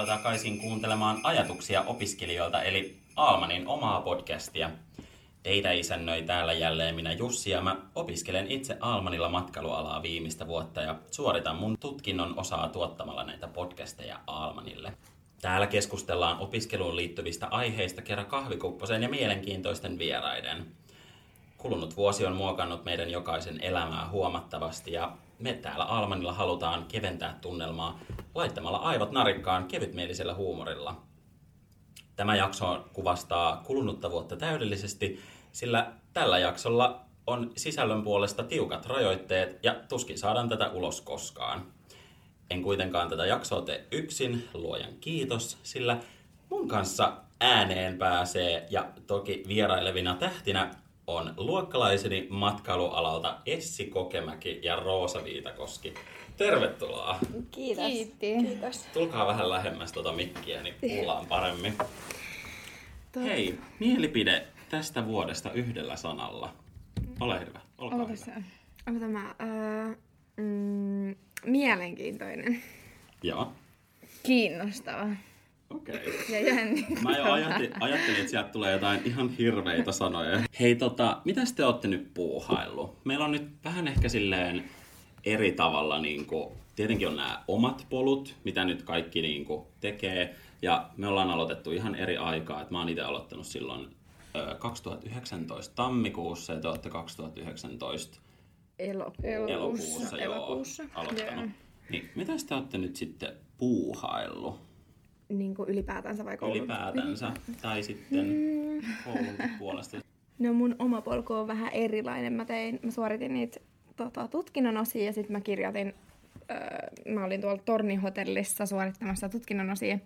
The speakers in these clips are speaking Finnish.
Tervetuloa takaisin kuuntelemaan ajatuksia opiskelijoilta eli Almanin omaa podcastia. Teitä isännöi täällä jälleen minä Jussi ja mä opiskelen itse Almanilla matkailualaa viimeistä vuotta ja suoritan mun tutkinnon osaa tuottamalla näitä podcasteja Almanille. Täällä keskustellaan opiskeluun liittyvistä aiheista kerran kahvikupposen ja mielenkiintoisten vieraiden. Kulunut vuosi on muokannut meidän jokaisen elämää huomattavasti ja me täällä Almanilla halutaan keventää tunnelmaa laittamalla aivot narikkaan kevytmielisellä huumorilla. Tämä jakso kuvastaa kulunutta vuotta täydellisesti, sillä tällä jaksolla on sisällön puolesta tiukat rajoitteet ja tuskin saadaan tätä ulos koskaan. En kuitenkaan tätä jaksoa tee yksin, luojan kiitos, sillä mun kanssa ääneen pääsee ja toki vierailevina tähtinä on luokkalaiseni matkailualalta Essi Kokemäki ja Roosa Viitakoski. Tervetuloa. Kiitos. Kiitti. Kiitos. Tulkaa vähän lähemmäs tuota mikkiä, niin kuullaan paremmin. Hei, mielipide tästä vuodesta yhdellä sanalla. Ole hyvä, olkaa Onko, hyvä. se, onko tämä öö, mm, mielenkiintoinen, Joo, kiinnostava okei. Okay. ja jännittävä? Mä jo ajattelin, ajattelin, että sieltä tulee jotain ihan hirveitä sanoja. Hei, tota, mitä te olette nyt puuhaillut? Meillä on nyt vähän ehkä silleen eri tavalla, niin kuin, tietenkin on nämä omat polut, mitä nyt kaikki niin kuin, tekee. Ja me ollaan aloitettu ihan eri aikaa. Et mä oon itse aloittanut silloin ö, 2019 tammikuussa ja te olette 2019 Elokuussa. elokuussa, joo, Elokuussa. aloittanut. Joo. Niin, mitä te olette nyt sitten puuhaillut? Niin kuin ylipäätänsä vai koulun? ylipäätänsä tai sitten koulun puolesta. No mun oma polku on vähän erilainen. Mä, tein, mä suoritin niitä tota, tutkinnon osia ja sitten mä kirjoitin, öö, mä olin tuolla Tornihotellissa suorittamassa tutkinnon osia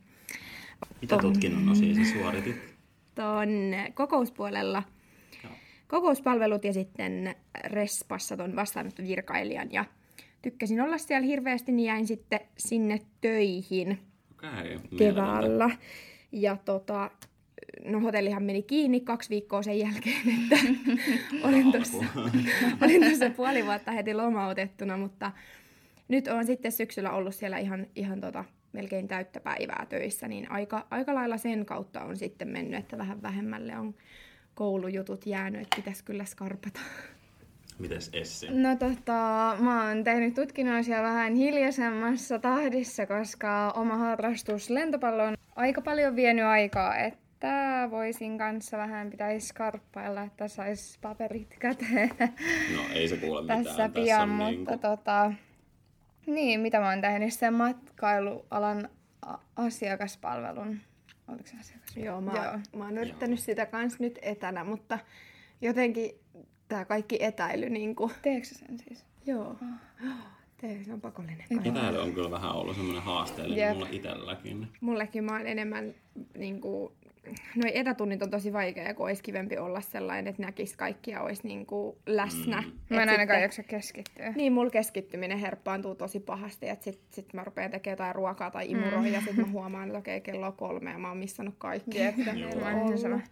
Mitä tutkinnon osia sä suoritit? ton kokouspuolella. Joo. Kokouspalvelut ja sitten Respassa ton vastaanottovirkailijan ja tykkäsin olla siellä hirveästi, niin jäin sitten sinne töihin Mieletöntä. keväällä. Ja tota, no hotellihan meni kiinni kaksi viikkoa sen jälkeen, että olin tuossa olin tuossa puoli vuotta heti lomautettuna, mutta nyt on sitten syksyllä ollut siellä ihan, ihan tota, melkein täyttä päivää töissä, niin aika, aika lailla sen kautta on sitten mennyt, että vähän vähemmälle on koulujutut jäänyt, että pitäisi kyllä skarpata. Mites Essi? No tota, mä oon tehnyt tutkinnon siellä vähän hiljaisemmassa tahdissa, koska oma harrastus lentopallo on aika paljon vienyt aikaa, että voisin kanssa vähän pitäisi skarppailla, että sais paperit käteen No ei se kuule mitään. tässä pian, on mutta niinku- tota, niin, mitä mä oon tehnyt sen matkailualan asiakaspalvelun. Oliko se asiakas? Joo, mä, Joo. mä oon yrittänyt sitä kans nyt etänä, mutta jotenkin tämä kaikki etäily niin kuin... Teekö sen siis? Joo. Tee, se on pakollinen. Etäily on kyllä vähän ollut semmoinen haasteellinen Jep. mulla itselläkin. Mullekin mä oon enemmän, niin kuin, noi etätunnit on tosi vaikea, kun olisi kivempi olla sellainen, että näkisi kaikki ja olisi niin kuin läsnä. Mm. Mä en ainakaan jaksa keskittyä. Niin, mulla keskittyminen herppaantuu tosi pahasti, että sit, sit mä rupean tekemään jotain ruokaa tai imuroihin mm. ja sit mä huomaan, että okei, kello on kolme ja mä oon missannut kaikki. Joo. mä on.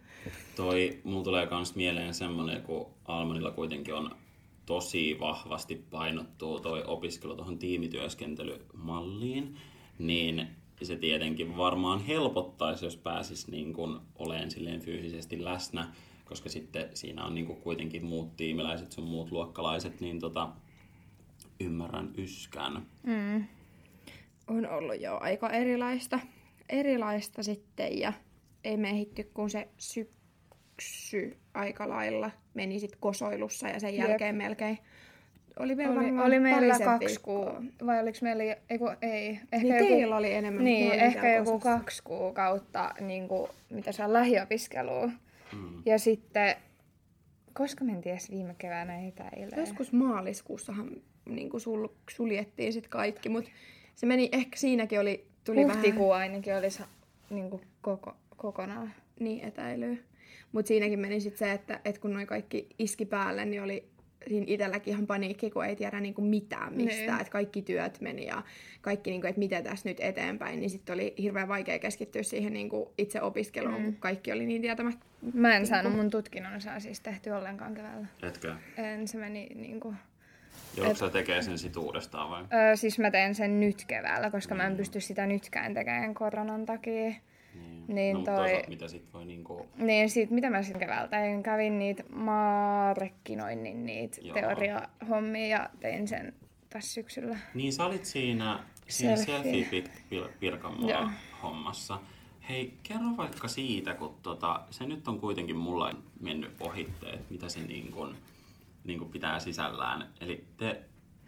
Toi, mulla tulee kans mieleen semmonen, kun Almanilla kuitenkin on tosi vahvasti painottuu toi opiskelu tuohon tiimityöskentelymalliin, niin se tietenkin varmaan helpottaisi, jos pääsis niin kun oleen silleen fyysisesti läsnä, koska sitten siinä on niin kun kuitenkin muut tiimiläiset, sun muut luokkalaiset, niin tota, ymmärrän yskän. Mm. On ollut jo aika erilaista, erilaista sitten ja ei me ehitty, kun se syksy aika lailla meni sit kosoilussa ja sen Jep. jälkeen melkein oli, meillä Oli, oli meillä kaksi viikkoa. kuukautta, vai oliko meillä, ei, kun, ei ehkä Niin joku, teillä oli enemmän. niin, ehkä joku Kosossa. kaksi kuukautta, niin kuin, mitä se on lähiopiskelua. Mm. Ja sitten, koska mentiin edes viime keväänä etäilemään? Joskus maaliskuussahan niin kuin sul, suljettiin sit kaikki, mutta se meni, ehkä siinäkin oli, tuli vähän Huhtikuu ainakin oli niin kuin koko, kokonaan. niin etäilyä. Mutta siinäkin meni sitten se, että, että kun noin kaikki iski päälle, niin oli siinä itselläkin ihan paniikki, kun ei tiedä niinku mitään mistään. Niin. Että kaikki työt meni ja kaikki, niinku, että miten tässä nyt eteenpäin. Niin sitten oli hirveän vaikea keskittyä siihen niinku itse opiskeluun, mm. kun kaikki oli niin tietämättä. Mä en saanut mun tutkinnon saa siis tehty ollenkaan keväällä. Etkö? En, se meni niinku Joudutko sä tekee sen sit uudestaan vai? Öö, siis mä teen sen nyt keväällä, koska mä en pysty sitä nytkään tekemään koronan takia. Niin, Niin no, toi- toisaalta mitä sit voi niinku... Niin sit mitä mä sitten keväältä tein, kävin niitä markkinoinnin niitä Joo. teoriahommia ja tein sen tässä syksyllä. Niin sä olit siinä, siinä Selfie. selfie Joo. Pirkanmaa hommassa. Hei, kerro vaikka siitä, kun tota, se nyt on kuitenkin mulla mennyt ohitte, että mitä se niin kun, niin kun pitää sisällään. Eli te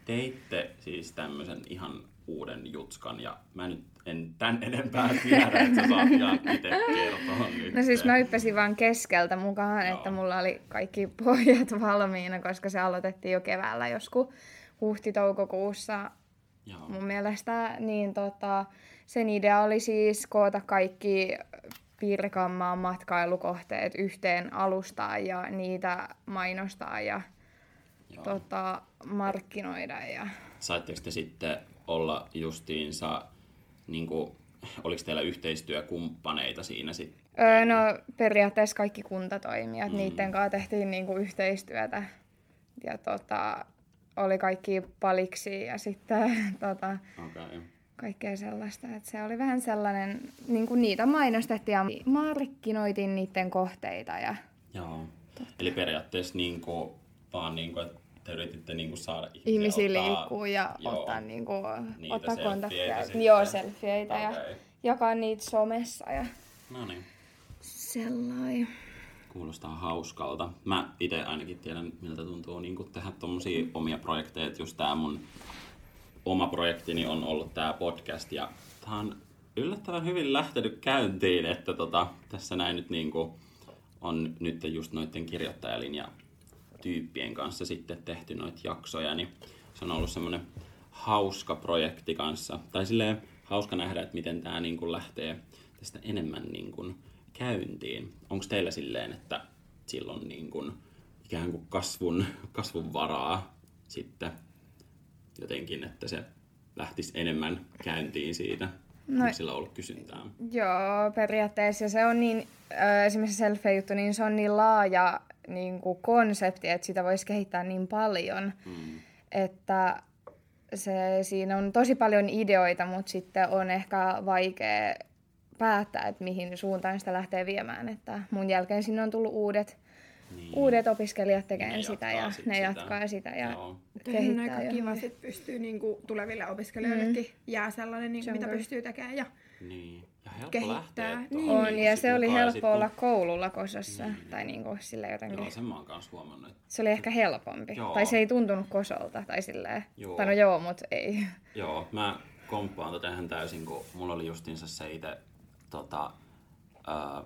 teitte siis tämmöisen ihan uuden jutskan ja mä nyt en tän enempää tiedä, että sä saat ihan itse kertoa nyt. No siis mä yppäsin vaan keskeltä mukaan, Joo. että mulla oli kaikki pohjat valmiina, koska se aloitettiin jo keväällä joskus huhti-toukokuussa Joo. mun mielestä. Niin tota, sen idea oli siis koota kaikki Pirkanmaan matkailukohteet yhteen alustaan ja niitä mainostaa ja Joo. tota, markkinoida. Ja... Saitteko te sitten olla justiinsa, niin kuin, oliko teillä yhteistyökumppaneita siinä sitten? Öö, no periaatteessa kaikki kuntatoimijat, mm. niiden kanssa tehtiin niinku yhteistyötä. Ja tota, oli kaikki paliksi ja sitten tota. Okay. kaikkea sellaista. Et se oli vähän sellainen, niin kuin niitä mainostettiin ja markkinoitiin niiden kohteita. Ja, Joo. Eli periaatteessa niin kuin, vaan niin kuin, että te yrititte niin kuin saada ihmisiä ihmisiä liikkuu ja joo, ottaa, niin kuin, ottaa kontakteja. sitten. Joo, selfieitä ja Okei. jakaa niitä somessa ja No niin, sellainen. kuulostaa hauskalta. Mä itse ainakin tiedän, miltä tuntuu niin kuin tehdä tommosia omia projekteja. Just tää mun oma projektini on ollut tää podcast ja tää on yllättävän hyvin lähtenyt käyntiin, että tota, tässä näin nyt niin kuin on nyt just noiden kirjoittajalinja tyyppien kanssa sitten tehty noita jaksoja, niin se on ollut semmoinen hauska projekti kanssa. Tai silleen hauska nähdä, että miten tämä niin kuin lähtee tästä enemmän niin kuin käyntiin. Onko teillä silleen, että silloin niin kuin ikään kuin kasvun, kasvun varaa sitten jotenkin, että se lähtisi enemmän käyntiin siitä? No, sillä ollut kysyntää? Joo, periaatteessa. Se on niin, esimerkiksi se selfie-juttu, niin se on niin laaja niin kuin konsepti, että sitä voisi kehittää niin paljon, Mm. että se, siinä on tosi paljon ideoita, mutta sitten on ehkä vaikea päättää, että mihin suuntaan sitä lähtee viemään. Että mun jälkeen sinne on tullut uudet, Niin. uudet opiskelijat tekemään sitä ja sit ne sitä. jatkaa sitä ja Joo. Tämä on Kehittää aika kiva, sit pystyy niinku tuleville opiskelijoillekin mm. jää sellainen, niinku, mitä pystyy tekemään. Ja Niin. Ja helppo Kehittää. lähteä Niin. On, ja sit se oli helppo kun- olla koululla kosassa, tai niin kuin sille jotenkin. Joo, sen mä oon kanssa huomannut. että- Se oli ehkä helpompi. Joo. Tai se ei tuntunut kosolta, tai silleen. Joo. Tai no joo, mutta ei. Joo, mä komppaan tota ihan täysin, kun mulla oli justiinsa se itse, tota, ää,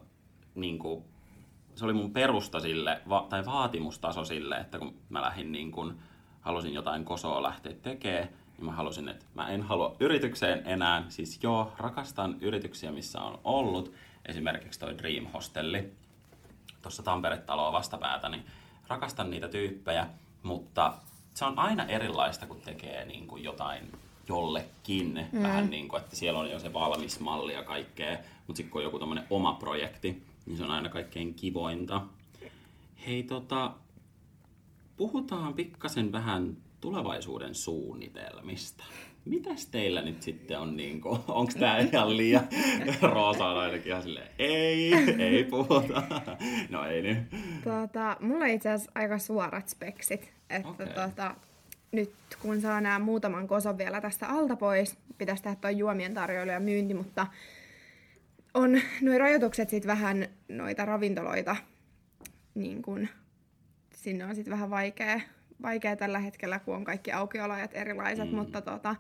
niinku, se oli mun perusta sille, va, tai vaatimustaso sille, että kun mä lähdin niin kun, halusin jotain kosoa lähteä tekemään, niin mä halusin, että mä en halua yritykseen enää. Siis joo, rakastan yrityksiä, missä on ollut. Esimerkiksi toi Dream Hostelli, tuossa Tampere-taloa vastapäätä, niin rakastan niitä tyyppejä, mutta se on aina erilaista, kun tekee niin kuin jotain jollekin. Mm. Vähän niin kuin, että siellä on jo se valmis malli ja kaikkea, mutta sitten kun on joku tommonen oma projekti, niin se on aina kaikkein kivointa. Hei tota, puhutaan pikkasen vähän tulevaisuuden suunnitelmista. Mitäs teillä nyt sitten on, niin onko tämä ihan liian Roosa on ainakin ihan silleen, ei, ei puhuta. No ei nyt. Tota, mulla on itse asiassa aika suorat speksit. Että Okei. tota, nyt kun saa nämä muutaman koson vielä tästä alta pois, pitäisi tehdä tuo juomien tarjoilu ja myynti, mutta on nuo rajoitukset sitten vähän noita ravintoloita, niin kun, sinne on sitten vähän vaikea, vaikea tällä hetkellä, kun on kaikki aukioloajat erilaiset, Mm. mm. mutta tota,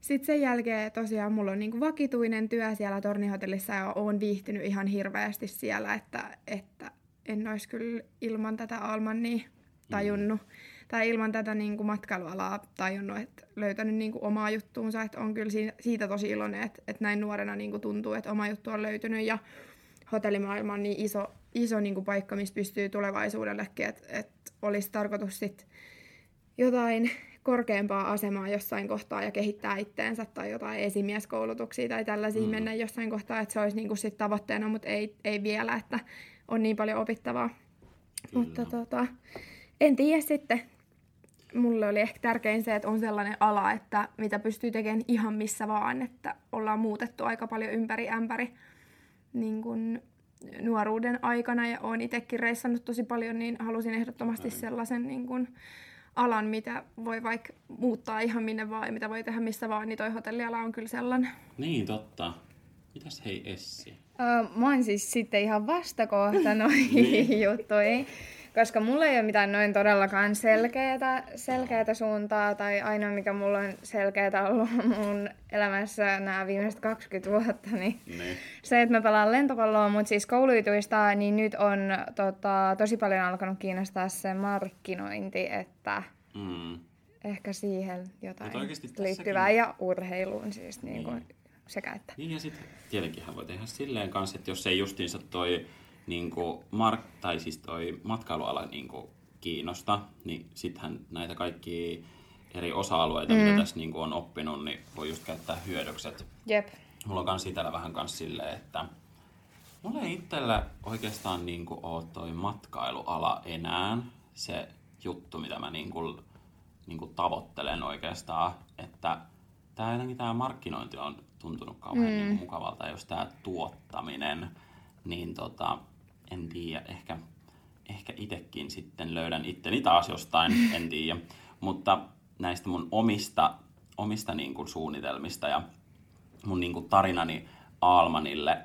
sitten sen jälkeen tosiaan mulla on niinku vakituinen työ siellä tornihotellissa ja oon viihtynyt ihan hirveästi siellä, että, että en olisi kyllä ilman tätä Almannia tajunnut. Tai ilman tätä niinku matkailualaa tajunnut, että löytänyt niinku omaa juttuunsa. Että on kyllä siitä, tosi iloinen, että, että näin nuorena niinku tuntuu, että oma juttu on löytynyt. Ja hotellimaailma on niin iso, iso niinku paikka, missä pystyy tulevaisuudellekin, että, että olisi tarkoitus sitten jotain korkeampaa asemaa jossain kohtaa ja kehittää itteensä tai jotain esimieskoulutuksia tai tällaisia Mm. mennä jossain kohtaa, että se olisi niinku sit tavoitteena, mutta ei, ei vielä, että on niin paljon opittavaa. Kyllä. Mutta tota, en tiedä sitten. mulle oli ehkä tärkein se, että on sellainen ala, että mitä pystyy tekemään ihan missä vaan, että ollaan muutettu aika paljon ympäri ämpäri niin kun nuoruuden aikana ja olen itsekin reissannut tosi paljon, niin halusin ehdottomasti sellaisen niin kun alan, mitä voi vaikka muuttaa ihan minne vaan ja mitä voi tehdä missä vaan, niin toi hotelliala on kyllä sellainen. Niin, totta. Mitäs hei Essi? Uh, mä oon siis sitten ihan vastakohta noihin juttuihin. Koska mulla ei ole mitään noin todellakaan selkeätä, selkeätä suuntaa, tai ainoa mikä mulla on selkeätä ollut mun elämässä nämä viimeiset 20 vuotta, niin Niin. se, että mä pelaan lentopalloa, mutta siis koulujutuista, niin nyt on tota, tosi paljon alkanut kiinnostaa se markkinointi, että Mm. ehkä siihen jotain oikeesti tässäkin- liittyvää ja urheiluun siis niin kuin, Niin. sekä että. Niin ja sitten tietenkin voi tehdä silleen kanssa, että jos ei justiinsa toi niinku mark, tai siis toi matkailuala niinku kiinnosta, niin sittenhän näitä kaikki eri osa-alueita, mm. mitä tässä niinku on oppinut, niin voi just käyttää hyödykset. Jep. Mulla on kans itellä vähän kans silleen, että mulla ei itsellä oikeastaan niinku oo toi matkailuala enää se juttu, mitä mä niinku, niinku tavoittelen oikeastaan, että tää jotenkin tää markkinointi on tuntunut kauhean mm. niinku mukavalta, jos tää tuottaminen, niin tota, en tiedä, ehkä, ehkä itekin sitten löydän itteni taas jostain, en tiedä. Mutta näistä mun omista, omista niinku suunnitelmista ja mun niinku tarinani Aalmanille,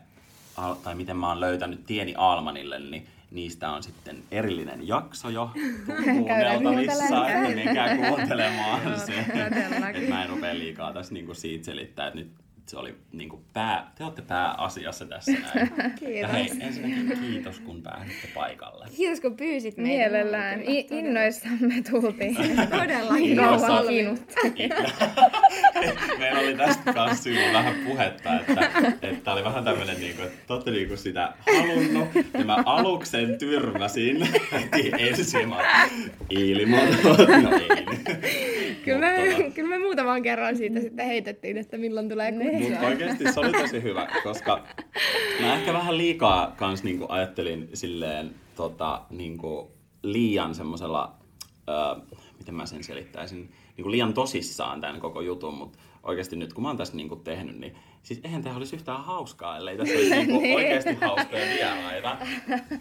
al, tai miten mä oon löytänyt tieni Aalmanille, niin niistä on sitten erillinen jakso jo kuunneltavissa, että menkää kuuntelemaan se. todellakin. Et mä en rupea liikaa tässä niinku siitä selittää, että nyt se oli niinku pää, te olette pääasiassa tässä näin. Ja Kiitos. hei, ensinnäkin kiitos kun pääsitte paikalle. Kiitos kun pyysit meitä. Mielellään. I- innoissamme tultiin. Todellakin. Kauan. Meillä oli tästä kanssa silloin vähän puhetta, että, että oli vähän tämmöinen, niin kuin, että te olette niin kuin sitä halunnut. Ja mä aluksen tyrmäsin heti ensin. Mä ilmoitan, no ei. Kyllä me, tota- kyllä me muutaman kerran siitä sitten heitettiin, että milloin tulee Niin. Mutta oikeasti se oli tosi hyvä, koska mä ehkä vähän liikaa kans niinku ajattelin silleen tota, niinku liian semmosella, ö, miten mä sen selittäisin, niinku liian tosissaan tämän koko jutun, mutta oikeasti nyt kun mä oon tässä niinku tehnyt, niin siis eihän tämä olisi yhtään hauskaa, ellei tässä olisi niinku Niin. oikeasti hauskoja vieraita.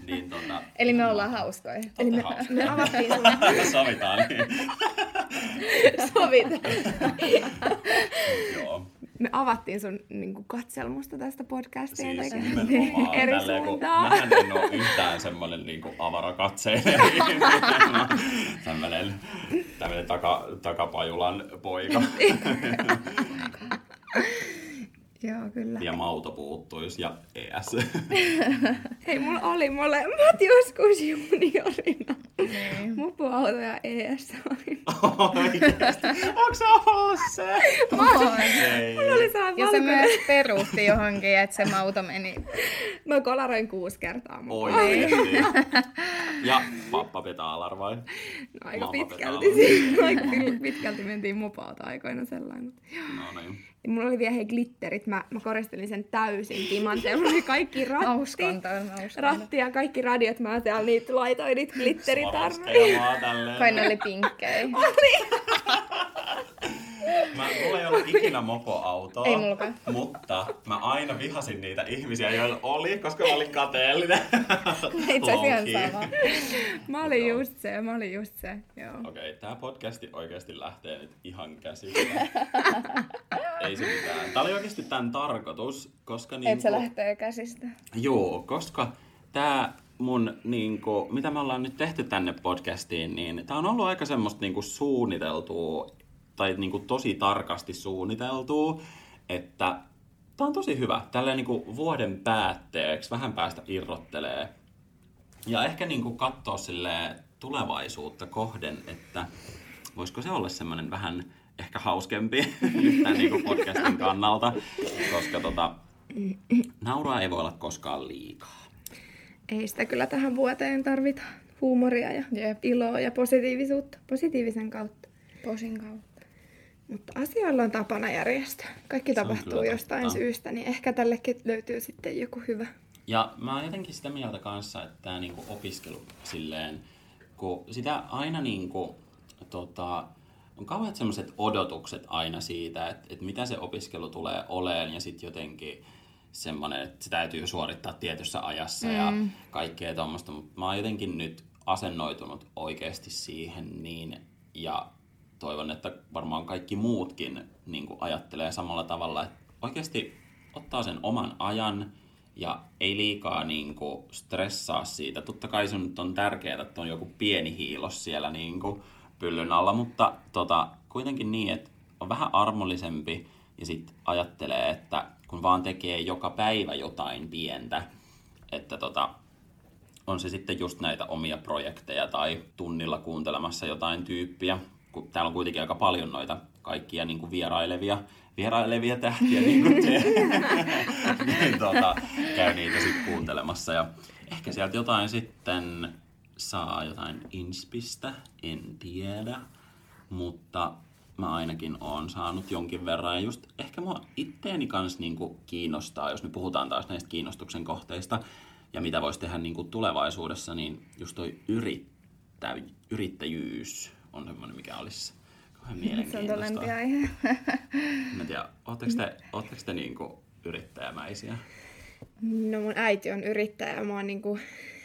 Niin tota, Eli me ollaan hauskoja. Eli me, hauskoja. me avattiin sun, Sovitaan, niin. sovitaan. Joo. Me avattiin sun niin kuin, katselmusta tästä podcastiin Siis eri suuntaan. mähän en ole yhtään semmoinen niin avarakatseinen tämmöinen, tämmöinen taka, takapajulan poika. Joo, kyllä. ja mauto puuttuisi ja ES. Hei, mulla oli molemmat joskus juniorina. Niin. Mopoauto ja ES oli. Oikeesti? Onko sä ollut se? Oon. Ei. Mulla oli saa Ja se myös peruutti johonkin, että se mauto meni. Mä kolaroin kuusi kertaa. Oikeesti. Ja pappa petaalar vai? No, aika Mamma pitkälti, aika pitkälti mentiin mopoauto aikoina sellainen. No niin. Ja mulla oli vielä hei glitterit, mä, mä koristelin sen täysin timanteen. Mulla oli kaikki ratti, hauskonta. ratti ja kaikki radiot, mä siellä niitä laitoin niitä tälleen. Kai ne oli pinkkejä. Mä, mulla ei ollut ikinä mopoautoa, Ei mutta mä aina vihasin niitä ihmisiä, joilla oli, koska mä olin kateellinen. Itse asiassa sama. Mä olin just se, mä olin just se, joo. Okei, okay, tää podcasti oikeasti lähtee nyt ihan käsistä. Ei se mitään. Tää oli oikeasti tämän tarkoitus, koska niinku... Et se lähtee käsistä. Joo, koska tää mun, niinku, mitä me ollaan nyt tehty tänne podcastiin, niin tää on ollut aika semmoista niinku suunniteltua, tai niinku tosi tarkasti suunniteltua, että tää on tosi hyvä. Tälleen niinku vuoden päätteeksi vähän päästä irrottelee. Ja ehkä niinku katsoa sille tulevaisuutta kohden, että voisiko se olla semmoinen vähän ehkä hauskempi nyt tämän niinku podcastin kannalta, koska tota, nauraa ei voi olla koskaan liikaa. Ei sitä kyllä tähän vuoteen tarvita huumoria ja Jep. iloa ja positiivisuutta positiivisen kautta. Posin kautta. Mutta asioilla on tapana järjestää. Kaikki tapahtuu jostain totta. syystä, niin ehkä tällekin löytyy sitten joku hyvä. Ja mä oon jotenkin sitä mieltä kanssa, että tämä niinku opiskelu silleen, kun sitä aina niinku tota, on kauheat sellaiset odotukset aina siitä, että, että mitä se opiskelu tulee oleen ja sitten jotenkin semmoinen, että se täytyy suorittaa tietyssä ajassa mm. ja kaikkea tuommoista, mutta mä oon jotenkin nyt asennoitunut oikeasti siihen niin ja toivon, että varmaan kaikki muutkin niin kuin ajattelee samalla tavalla, että oikeasti ottaa sen oman ajan ja ei liikaa niin kuin, stressaa siitä. Totta kai se nyt on tärkeää, että on joku pieni hiilos siellä niin kuin, pyllyn alla, mutta tota, kuitenkin niin, että on vähän armollisempi ja sitten ajattelee, että kun vaan tekee joka päivä jotain pientä, että tota, on se sitten just näitä omia projekteja tai tunnilla kuuntelemassa jotain tyyppiä, kun täällä on kuitenkin aika paljon noita kaikkia niin kuin vierailevia, vierailevia tähtiä, niin kuin te, niin tota, käy niitä sitten kuuntelemassa. Ja ehkä sieltä jotain sitten saa jotain inspistä, en tiedä, mutta mä ainakin oon saanut jonkin verran. Ja just ehkä mua itteeni kanssa niinku kiinnostaa, jos me puhutaan taas näistä kiinnostuksen kohteista ja mitä voisi tehdä niinku tulevaisuudessa, niin just toi yrittä, yrittäjyys on semmoinen, mikä olisi kauhean mielenkiintoista. Se on aihe. Mä tiedän, ootteko te, ootteko te niinku yrittäjämäisiä? No mun äiti on yrittäjä, mä oon niinku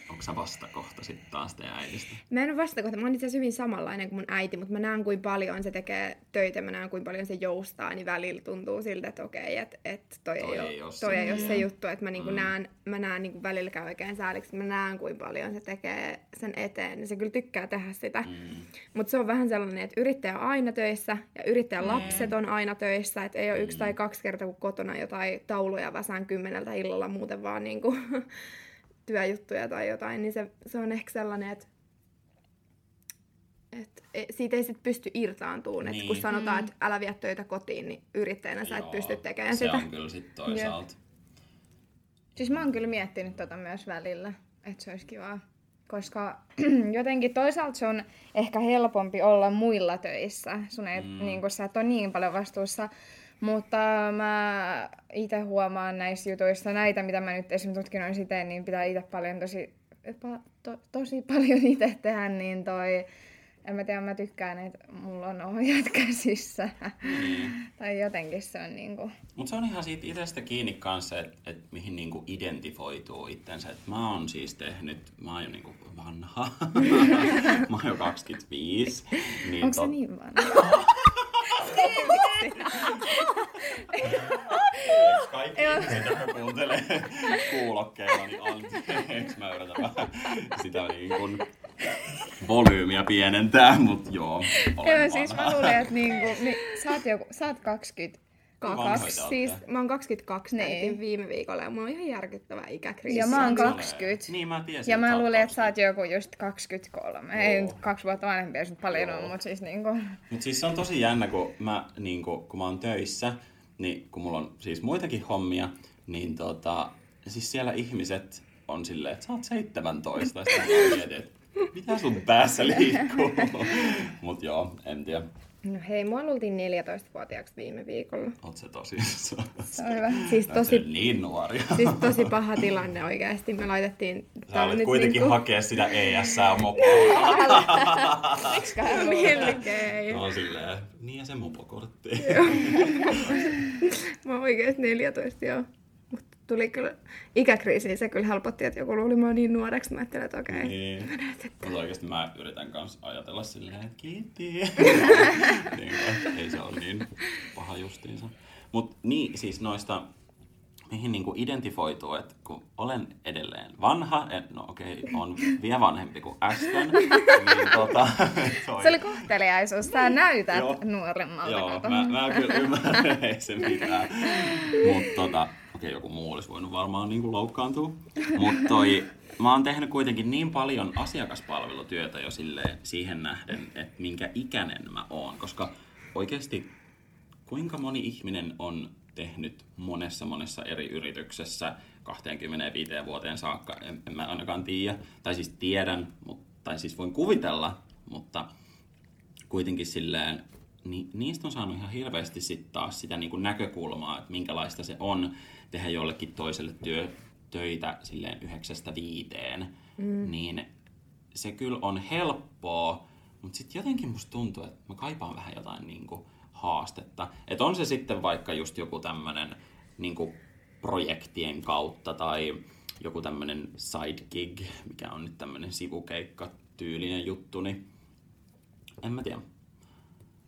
Onko sä vastakohta sitten taas teidän äidistä? Mä en ole vastakohta, mä oon itse asiassa hyvin samanlainen kuin mun äiti, mutta mä näen kuinka paljon se tekee töitä, mä näen kuinka paljon se joustaa, niin välillä tuntuu siltä, että okei, että et toi, toi, ei, ei ole, toi ei ole se juttu, että mä niinku mm. näen, mä näen niinku välillä käy oikein sääliksi, mä näen kuinka paljon se tekee sen eteen, niin se kyllä tykkää tehdä sitä. Mm. Mutta se on vähän sellainen, että yrittäjä on aina töissä ja yrittäjän mm. lapset on aina töissä, että ei ole yksi mm. tai kaksi kertaa kun kotona jotain tauluja väsään kymmeneltä illalla muuten vaan niinku työjuttuja tai jotain, niin se, se on ehkä sellainen, että et, e, siitä ei sitten pysty irtaantumaan. Niin. kun sanotaan, mm. että älä vie töitä kotiin, niin yrittäjänä sä et pysty tekemään se sitä. Se on kyllä sitten toisaalta. Siis mä oon kyllä miettinyt tota myös välillä, että se olisi kivaa. Koska jotenkin toisaalta se on ehkä helpompi olla muilla töissä. Sun ei, mm. niin kun sä et ole niin paljon vastuussa mutta mä itse huomaan näissä jutuissa, näitä mitä mä nyt esimerkiksi tutkinnoin siten, niin pitää itse paljon tosi, to, tosi paljon itse tehdä, niin toi, en mä tiedä, mä tykkään, että mulla on ohjat käsissä. Mm. tai jotenkin se on niinku... Mutta se on ihan siitä itsestä kiinni kanssa, että et mihin niinku identifoituu itsensä. Et mä oon siis tehnyt, mä oon jo niinku vanha. mä oon jo 25. Niin Onko tot... se niin vanha? Kaikki ihmiset, jotka kuuntelee kuulokkeilla, niin anteeksi, mä yritän vähän sitä niin kuin volyymiä pienentää, mutta joo, Joo, siis mä luulen, että niinku, niin, sä, oot joku, sä oot 20 Kaksi. Siis mä oon 22 niin. viime viikolla ja mulla on ihan järkyttävä ikäkriisi. Ja mä oon 20. Niin mä tiesin, Ja mä luulin, että sä oot joku just 23. Joo. Ei nyt kaksi vuotta vanhempi, jos nyt paljon on, mutta siis niinku... Mut siis se on tosi jännä, kun mä, niinku, kun mä oon töissä, niin kun mulla on siis muitakin hommia, niin tota, siis siellä ihmiset on silleen, että sä oot 17. Ja sitten mietin, että mitä sun päässä liikkuu? Mut joo, en tiedä. No hei, mua luultiin 14-vuotiaaksi viime viikolla. Oot se tosissaan? Se on hyvä. Siis tosi, niin nuoria. Siis tosi paha tilanne oikeasti. Me laitettiin... Sä olet kuitenkin niinku... hakea sitä ES mopoa. Miksiköhän Melkein. No silleen, niin ja se mopokortti. Mä oon oikeesti 14, joo tuli kyllä ikäkriisiin, se kyllä helpotti, että joku luuli mua niin nuoreksi. Mä ajattelin, että okei. Okay, niin. Mutta oikeasti mä yritän kanssa ajatella silleen, että kiitti. niin, ei se ole niin paha justiinsa. Mutta niin, siis noista mihin niinku identifoituu, että kun olen edelleen vanha, et, no okei, okay, on vielä vanhempi kuin Aston, niin tota... Toi. Se oli kohteliaisuus, sä näytät joo, nuoremmalta. Joo, mä, mä kyllä ymmärrän, ei se mitään. Mutta tota, okei, joku muu olisi voinut varmaan niin kuin loukkaantua. Mutta mä oon tehnyt kuitenkin niin paljon asiakaspalvelutyötä jo silleen, siihen nähden, että minkä ikäinen mä oon. Koska oikeasti kuinka moni ihminen on tehnyt monessa monessa eri yrityksessä 25 vuoteen saakka, en, en mä ainakaan tiedä. Tai siis tiedän, mutta, tai siis voin kuvitella, mutta kuitenkin silleen niin niistä on saanut ihan hirveästi sitten taas sitä niin kuin näkökulmaa, että minkälaista se on tehdä jollekin toiselle työ, töitä silleen yhdeksästä viiteen, mm. niin se kyllä on helppoa, Mutta sitten jotenkin musta tuntuu, että mä kaipaan vähän jotain niinku haastetta. Että on se sitten vaikka just joku tämmönen niinku projektien kautta tai joku tämmönen side gig, mikä on nyt tämmönen sivukeikka tyylinen juttu, niin en mä tiedä.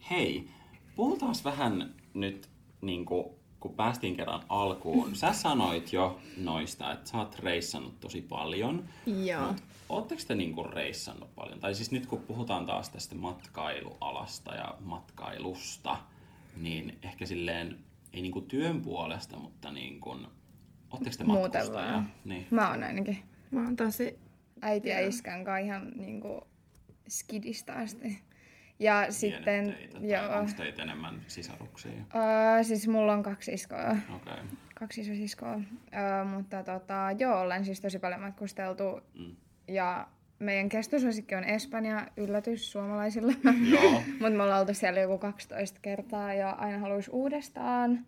Hei, puhutaan vähän nyt, niin kuin, kun päästiin kerran alkuun. Sä sanoit jo noista, että sä oot reissannut tosi paljon. Joo. Mut ootteko te niin kuin reissannut paljon? Tai siis nyt kun puhutaan taas tästä matkailualasta ja matkailusta, niin ehkä silleen, ei niin kuin työn puolesta, mutta niin kuin, ootteko te Muuten vaan. Niin. Mä oon ainakin Mä oon tosi... äiti ja iskän kanssa ihan niinku skidistä asti. Ja sitten, teitä, joo. Onko teitä enemmän sisaruksia? Öö, siis mulla on kaksi iskoa. Okei. Okay. Kaksi isosiskoa. Öö, mutta tota, joo, olen siis tosi paljon matkusteltu. Mm. Ja meidän kestosuosikki on Espanja, yllätys suomalaisille. Mutta me ollaan oltu siellä joku 12 kertaa ja aina haluaisi uudestaan.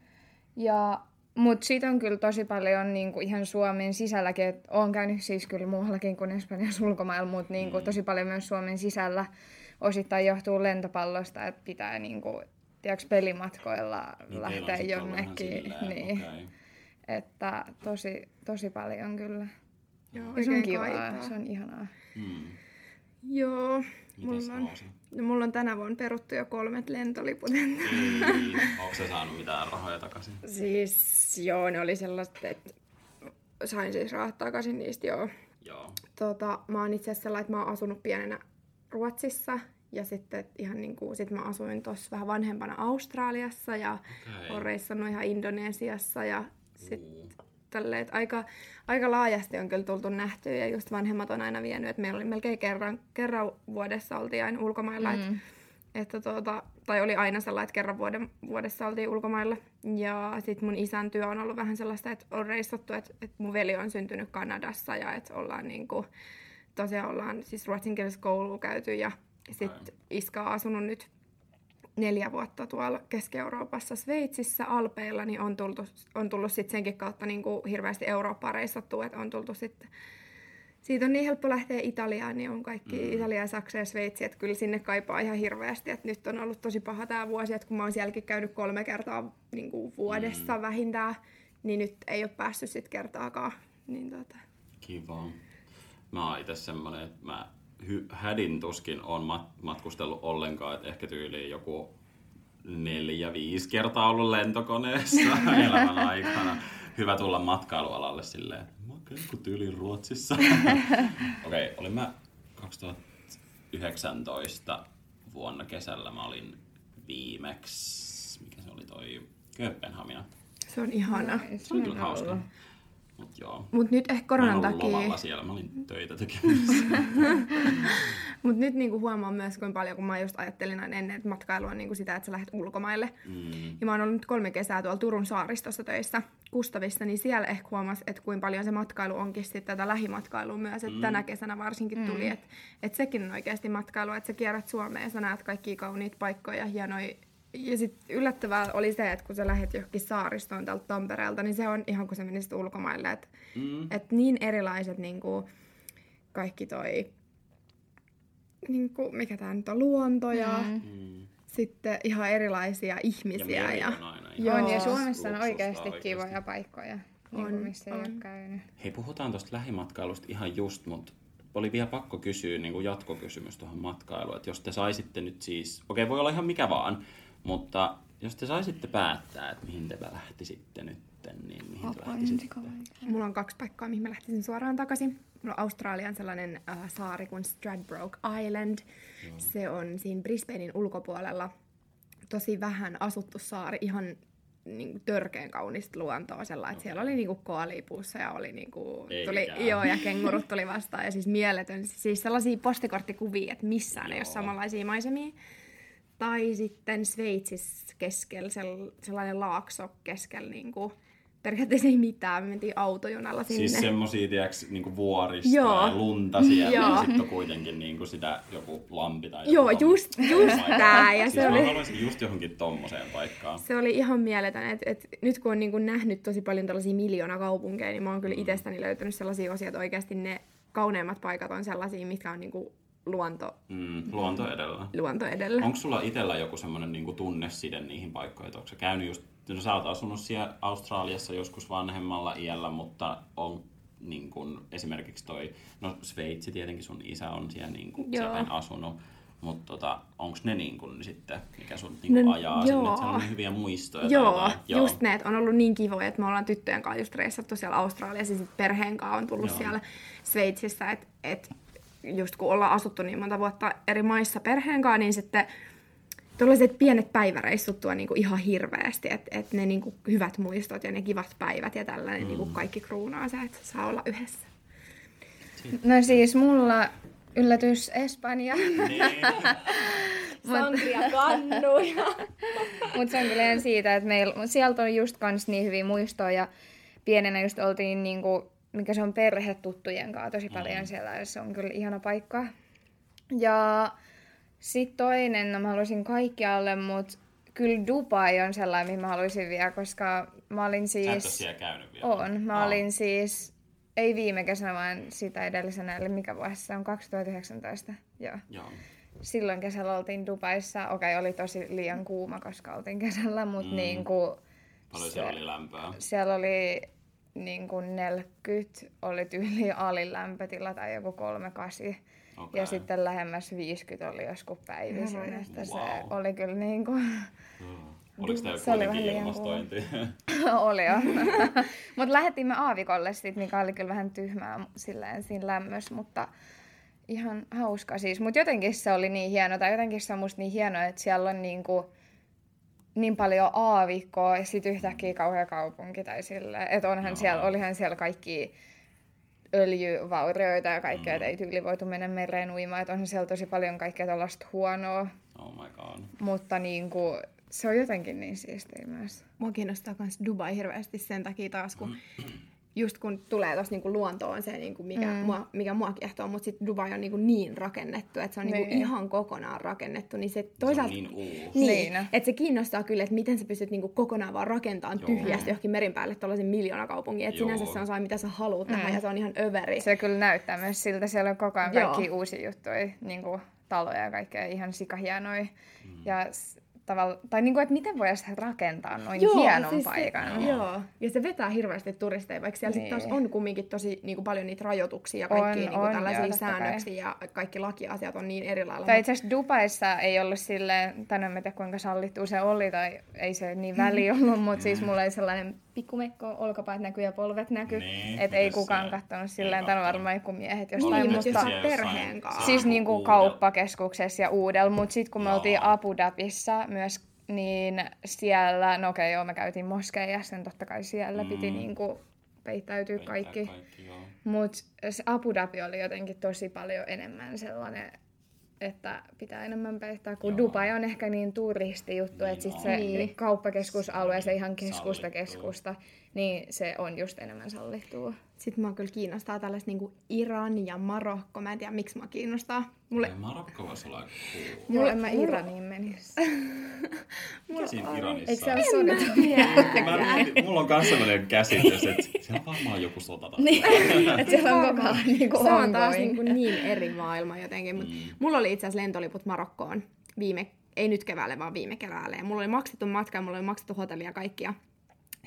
Ja, mutta siitä on kyllä tosi paljon niin kuin ihan Suomen sisälläkin, että olen käynyt siis kyllä muuallakin kuin Espanjassa ulkomailla, mutta niin kuin, tosi paljon myös Suomen sisällä osittain johtuu lentopallosta, että pitää niin kuin, tiedätkö, pelimatkoilla Niin lähteä jonnekin. Niin, okei. Että tosi, tosi paljon kyllä. Joo, Ja se on kivaa, kaipaa. se on ihanaa. Hmm. Joo. Mites Mulla on, no, mulla on tänä vuonna peruttu jo kolmet lentoliput. Niin. Onko se saanut mitään rahoja takaisin? siis joo, ne oli sellaiset, että sain siis rahat takaisin niistä joo. Joo. Tota, mä oon itse asiassa sellainen, että mä oon asunut pienenä Ruotsissa ja sitten ihan niin kuin, sit mä asuin tuossa vähän vanhempana Australiassa ja Okei. oon reissannut ihan Indonesiassa ja sit Uu. tälleen, että aika, aika laajasti on kyllä tultu nähtyä ja just vanhemmat on aina vienyt, että meillä oli melkein kerran, kerran vuodessa oltiin aina ulkomailla, mm. että, että tuota, tai oli aina sellainen, että kerran vuoden, vuodessa oltiin ulkomailla ja sitten mun isän työ on ollut vähän sellaista, että on reissattu, että, että mun veli on syntynyt Kanadassa ja että ollaan niinku, tosiaan ollaan siis ruotsinkielisessä koulua käyty ja sitten iska on asunut nyt neljä vuotta tuolla Keski-Euroopassa Sveitsissä Alpeilla, niin on, tultu, on tullut sitten senkin kautta niin kuin hirveästi Eurooppaa reissattua, että on tultu sitten siitä on niin helppo lähteä Italiaan, niin on kaikki mm. Italia, Saksa ja Sveitsi, että kyllä sinne kaipaa ihan hirveästi. Että nyt on ollut tosi paha tämä vuosi, että kun mä oon sielläkin käynyt kolme kertaa niin kuin vuodessa mm. vähintään, niin nyt ei ole päässyt sitten kertaakaan. Niin tota. Kiva. Mä oon itse semmonen, että mä hy- hädin tuskin on mat- matkustellut ollenkaan, että ehkä tyyliin joku neljä, viisi kertaa ollut lentokoneessa elämän aikana. Hyvä tulla matkailualalle silleen, että mä oon tyyliin Ruotsissa. Okei, okay, olin mä 2019 vuonna kesällä, mä olin viimeksi, mikä se oli toi Kööpenhamina. Se on ihana. Se oli kyllä On hauska. Mut joo. Mutta nyt ehkä Mä koronan takia, siellä, mä olin töitä tekemässä. mutta nyt niinku huomaan myös, kuinka paljon, kun mä just ajattelin aina ennen, että matkailu on niinku sitä, että sä lähdet ulkomaille. Mm. Ja mä oon ollut nyt kolme kesää tuolla Turun saaristossa töissä Kustavissa, niin siellä ehkä huomas, että kuinka paljon se matkailu onkin sitten tätä lähimatkailua myös. Että Mm. tänä kesänä varsinkin tuli, että, että sekin on oikeasti matkailu, että sä kierrät Suomeen ja sä näet kaikkia kauniita paikkoja, hienoja ja sitten yllättävää oli se, että kun sä lähdet johonkin saaristoon täältä Tampereelta, niin se on ihan kuin sä menisit ulkomaille. Että Mm. et niin erilaiset niin kuin, kaikki toi, niin kuin, mikä tämä nyt on, luonto ja Mm. Mm. sitten ihan erilaisia ihmisiä. Ja, on aina Joo. On, ja Joo. Suomessa on oikeasti oikeasti. kivoja paikkoja, niin On, kuin missä ei on. ole käynyt. Hei, puhutaan tuosta lähimatkailusta ihan just, mutta oli vielä pakko kysyä niin kuin jatkokysymys tuohon matkailuun. Että jos te saisitte nyt siis, okei voi olla ihan mikä vaan, mutta jos te saisitte päättää, että mihin te lähtisitte nyt, niin mihin te lähtisitte? Mulla on kaksi paikkaa, mihin mä lähtisin suoraan takaisin. Mulla on Australian sellainen äh, saari kuin Stradbroke Island. Joo. Se on siinä Brisbanein ulkopuolella. Tosi vähän asuttu saari, ihan niin törkeän kaunista luontoa sellainen, että siellä oli niinku koalipuussa ja oli niinku, tuli, Eikä. joo, ja kengurut tuli vastaan ja siis mieletön, siis sellaisia postikorttikuvia, että missään ei ole Joo. samanlaisia maisemia. Tai sitten Sveitsissä keskellä sell- sellainen laakso keskellä niinku, periaatteessa ei mitään, me mentiin autojunalla sinne. Siis semmosia, tiedäks, niinku vuorista Joo. ja lunta siellä, Joo. ja sitten on kuitenkin niinku sitä joku lampi tai joku Joo, tommonen just- just paikka. tää, ja siis se oli- haluaisin just johonkin tommoseen paikkaan. Se oli ihan mieletön, että et nyt kun on niinku nähnyt tosi paljon tällaisia miljoona kaupunkeja, niin mä oon kyllä itsestäni löytänyt sellaisia osia, että oikeasti ne kauneimmat paikat on sellaisia, mitkä on niinku luonto, Mm, luonto edellä. luonto edellä. Onko sulla itsellä joku semmoinen niinku tunneside niihin paikkoihin, että onko sä käynyt just, no sä oot asunut siellä Australiassa joskus vanhemmalla iällä, mutta on niin kun, esimerkiksi toi, no Sveitsi tietenkin sun isä on siellä niin kun, Joo. siellä päin asunut, mutta tota, onko ne niin kun, sitten, mikä sun niin No, ajaa sinne, joo. että siellä on niin hyviä muistoja? tai Joo, just ne, että on ollut niin kivoja, että me ollaan tyttöjen kanssa just reissattu siellä Australiassa ja sitten perheen kanssa on tullut Joo. siellä Sveitsissä, että et just kun ollaan asuttu niin monta vuotta eri maissa perheen kanssa, niin sitten tuollaiset pienet päiväreissut tuo niinku ihan hirveästi, että et ne niinku hyvät muistot ja ne kivat päivät ja tällainen mm. niinku kaikki kruunaa se, että saa olla yhdessä. No siis mulla yllätys Espanja, Niin. Sangria kannuja. mutta se on kyllä siitä, että meillä, sieltä on just kans niin hyviä muistoja ja pienenä just oltiin niinku, mikä se on perhetuttujen kanssa tosi paljon siellä ja se on kyllä ihana paikka. Ja sitten toinen, no mä haluaisin kaikkialle, mutta kyllä Dubai on sellainen, mihin mä haluaisin vielä, koska mä olin Sä et siis... siellä käynyt vielä. On. Mä Aa. olin siis, ei viime kesänä, vaan sitä edellisenä, eli mikä vuosi se on, 2019. Joo. Joo. Silloin kesällä oltiin Dubaissa. Okei, oli tosi liian kuuma, koska oltiin kesällä, mutta Mm. mm. niinku, Paljon siellä oli lämpöä. siellä oli niin kuin 40, oli tyyli alilämpötila tai joku 38. Okei. Ja sitten lähemmäs 50 oli joskus päivisin, Herran että se Wow. oli kyllä niin kuin, Joo. Oliko Se vähän kuitenkin ilmastointi? oli jo. mutta lähdettiin me aavikolle sit, mikä oli kyllä vähän tyhmää silleen siinä lämmössä, mutta ihan hauska siis. Mutta jotenkin se oli niin hieno, tai jotenkin se on musta niin hienoa, että siellä on niinku niin paljon aavikkoa ja sitten yhtäkkiä kauhea kaupunki tai silleen. Että onhan Joo. siellä, olihan siellä kaikki öljyvaurioita ja kaikkea, mm. että ei tyyli voitu mennä mereen uimaan. Että onhan siellä tosi paljon kaikkea tällaista huonoa, oh my god. mutta niinku, se on jotenkin niin siistiä myös. Mua kiinnostaa myös Dubai hirveästi sen takia taas, kun just kun tulee tuossa niinku luontoon se, niinku mikä, mm. Mm. mua, mikä mua kiehtoo, mutta sitten Dubai on niinku niin rakennettu, että se on niinku Niin. ihan kokonaan rakennettu, niin se Se on toisaalta... niin uusi. Niin, Niin. että se kiinnostaa kyllä, että miten sä pystyt niinku kokonaan vaan rakentamaan Joo. tyhjästi johonkin merin päälle tuollaisen miljoonakaupungin. Että sinänsä se on saa mitä sä haluat mm. ja se on ihan överi. Se kyllä näyttää myös siltä. Siellä on koko ajan kaikki uusia juttuja, niin kuin taloja ja kaikkea ihan sikahienoja. Mm. Ja s- tavalla, tai niin kuin, että miten voisi rakentaa noin Joo, hienon siis paikan. Se, joo, ja se vetää hirveästi turisteja, vaikka siellä niin. Taas on kumminkin tosi niin kuin paljon niitä rajoituksia ja kaikki On, niin kuin on, tällaisia joo, totta kai. säännöksiä ja kaikki lakiasiat on niin eri lailla. Tai itse asiassa Dubaissa ei ollut silleen, tänään en tiedä kuinka sallittu se oli, tai ei se niin väli ollut, mutta siis mulla oli sellainen pikkumekko, olkapäät näkyy ja polvet näkyy, Niin, että ei kukaan katsonut Ei silleen, tämän kattonut. varmaan joku miehet niin, jostain mutta oot jossain- perheen kanssa. Siis niin kuin kauppakeskuksessa ja uudella, mutta sitten kun me Joo. oltiin Abu Dhabissa myös, niin siellä, no okei joo, me käytiin moskeijassa, niin totta kai siellä Mm. piti niin kuin peittäytyä Peittää kaikki. kaikki. Mutta Abu Dhabi oli jotenkin tosi paljon enemmän sellainen, että pitää enemmän peittää, kun Joo. Dubai on ehkä niin turistijuttu, Niin että sit on. se Niin. kauppakeskusalue, se ihan keskusta keskusta, niin se on just enemmän sallittua. Sitten mua kyllä kiinnostaa tällaiset niin Iran ja Marokko. Mä en tiedä, miksi mua kiinnostaa. Mulle, Ei, Marokko voisi olla cool. Joo, en mä mulla- Iraniin menisi. Mikä siinä Iranissa Eikö se on? ole mietin, mulla on myös sellainen käsitys, että siellä on varmaan joku sota. niin, että siellä on koko ajan niin se on taas niin, kuin niin eri maailma jotenkin. Mut Mm. Mulla oli itse asiassa lentoliput Marokkoon viime, ei nyt keväälle, vaan viime keväälle. Ja mulla oli maksettu matka ja mulla oli maksettu hotelli ja kaikkia.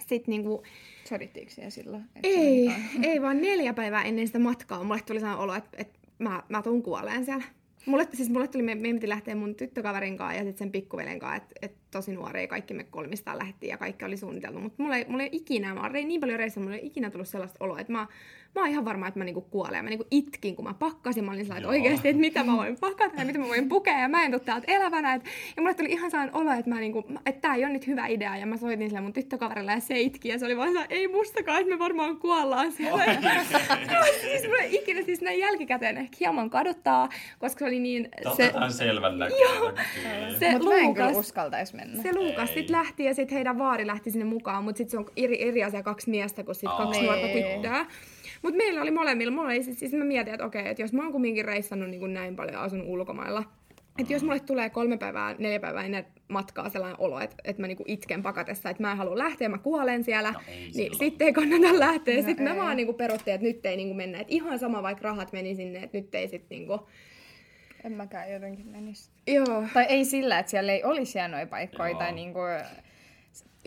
Sitten niinku, Sodittiinko siellä silloin? Ei, olikaan- ei vaan neljä päivää ennen sitä matkaa mulle tuli sellainen olo, että, että mä, mä tuun kuoleen siellä. Mulle, siis mulle tuli, me, me piti lähteä mun tyttökaverin kanssa ja sitten sen pikkuvelen kanssa, että et tosi nuoria, kaikki me kolmistaan lähtiin ja kaikki oli suunniteltu. Mutta mulla, ei- mulla ei ikinä, mä oon rei- niin paljon reissannut, mulla ei ikinä tullut sellaista oloa, että mä, mä oon ihan varma, että mä niinku kuolen. Mä niinku itkin, kun mä pakkasin, mä olin sellainen, että Joo. oikeasti, että mitä mä voin pakata ja mitä mä voin pukea ja mä en tuu täältä elävänä. Et, ja mulle tuli ihan sellainen olo, että, mä niinku, että tää ei ole nyt hyvä idea ja mä soitin sille mun tyttökaverille ja se itki ja se oli vaan sellainen, ei mustakaan, että me varmaan kuollaan siellä. siis mulle ei ikinä siis näin jälkikäteen ehkä hieman kaduttaa, koska se oli niin... Se, Otetaan selvän näköinen. se Mut mä en kyllä Luukas, uskaltaisi mennä. se Luukas sitten lähti ja sitten heidän vaari lähti sinne mukaan, mutta sitten se on eri, eri asia kaksi miestä kuin sit Aa. kaksi Niin. nuorta tyttöä. Mutta meillä oli molemmilla, mulla oli siis, siis mä mietin, että okei, että jos mä oon kumminkin reissannut niin kuin näin paljon ja asunut ulkomailla, että jos mulle tulee kolme päivää, neljä päivää ennen matkaa sellainen olo, että, että mä niinku itken pakatessa, että mä en halua lähteä, mä kuolen siellä, No ei niin sitten ei kannata lähteä. No sitten ei. vaan niinku peruttiin, että nyt ei niinku mennä. Että ihan sama, vaikka rahat meni sinne, että nyt ei sitten niinku... En mäkään jotenkin menisi. Joo. Tai ei sillä, että siellä ei olisi hienoja paikkoja Joo. tai niinku...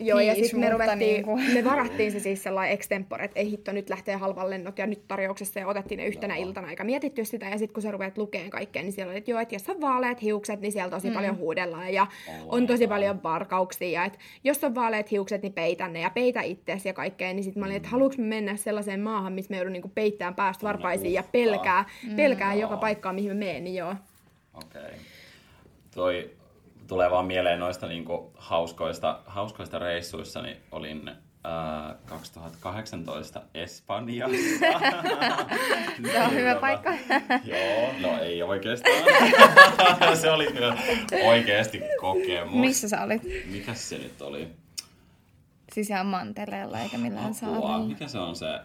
Joo, ja Kiis, sitten me ruvettiin, niinku- me varattiin se siis sellainen extempore, että ei hitto, nyt lähtee halvan lennot ja nyt tarjouksessa ja otettiin ne yhtenä Joo. iltana eikä mietitty sitä. Ja sitten kun sä rupeat lukeen kaikkea, niin siellä oli, että joo, että jos on vaaleat hiukset, niin siellä tosi mm. paljon huudellaan ja Oh on tosi paljon varkauksia. Ja että jos on vaaleat hiukset, niin peitä ne ja peitä itseäsi ja kaikkea. Niin sitten mä olin, että haluanko mä mennä sellaiseen maahan, missä me joudun niinku peittämään päästä varpaisiin ja uhkaan. pelkää, pelkää Joo. joka paikkaan, mihin mä menen, niin joo. Okei. Okay. Toi tulee vaan mieleen noista niinku hauskoista, hauskoista reissuissa, niin olin ää, 2018 Espanjassa. Se on hyvä paikka. Joo, no ei oikeastaan. se oli kyllä oikeasti kokemus. Missä sä olit? Mikäs se nyt oli? Siis ihan mantereella eikä millään saarella. mikä se on se?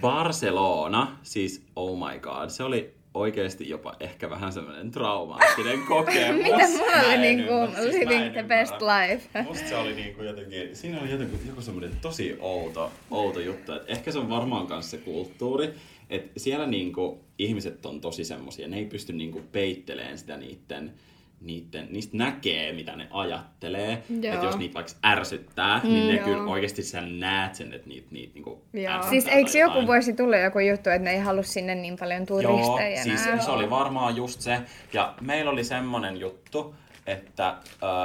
Barcelona, siis oh my god, se oli oikeasti jopa ehkä vähän semmoinen traumaattinen kokemus. Miten mulla oli siis mä living the best life? Musta se oli niinku jotenkin, siinä oli jotenkin joku semmoinen tosi outo, outo juttu, että ehkä se on varmaan kanssa se kulttuuri, että siellä niinku ihmiset on tosi semmosia, ne ei pysty niinku peitteleen sitä niitten, niitten, niistä näkee, mitä ne ajattelee. Joo. Että jos niitä vaikka ärsyttää, niin ne joo. kyllä oikeasti sä näet sen, että niitä, niitä niinku Joo. ärsyttää Siis eikö joku jotain. vuosi tullut joku juttu, että ne ei halua sinne niin paljon Joo, turisteja siis enää? se oli varmaan just se. Ja meillä oli semmonen juttu, että äh,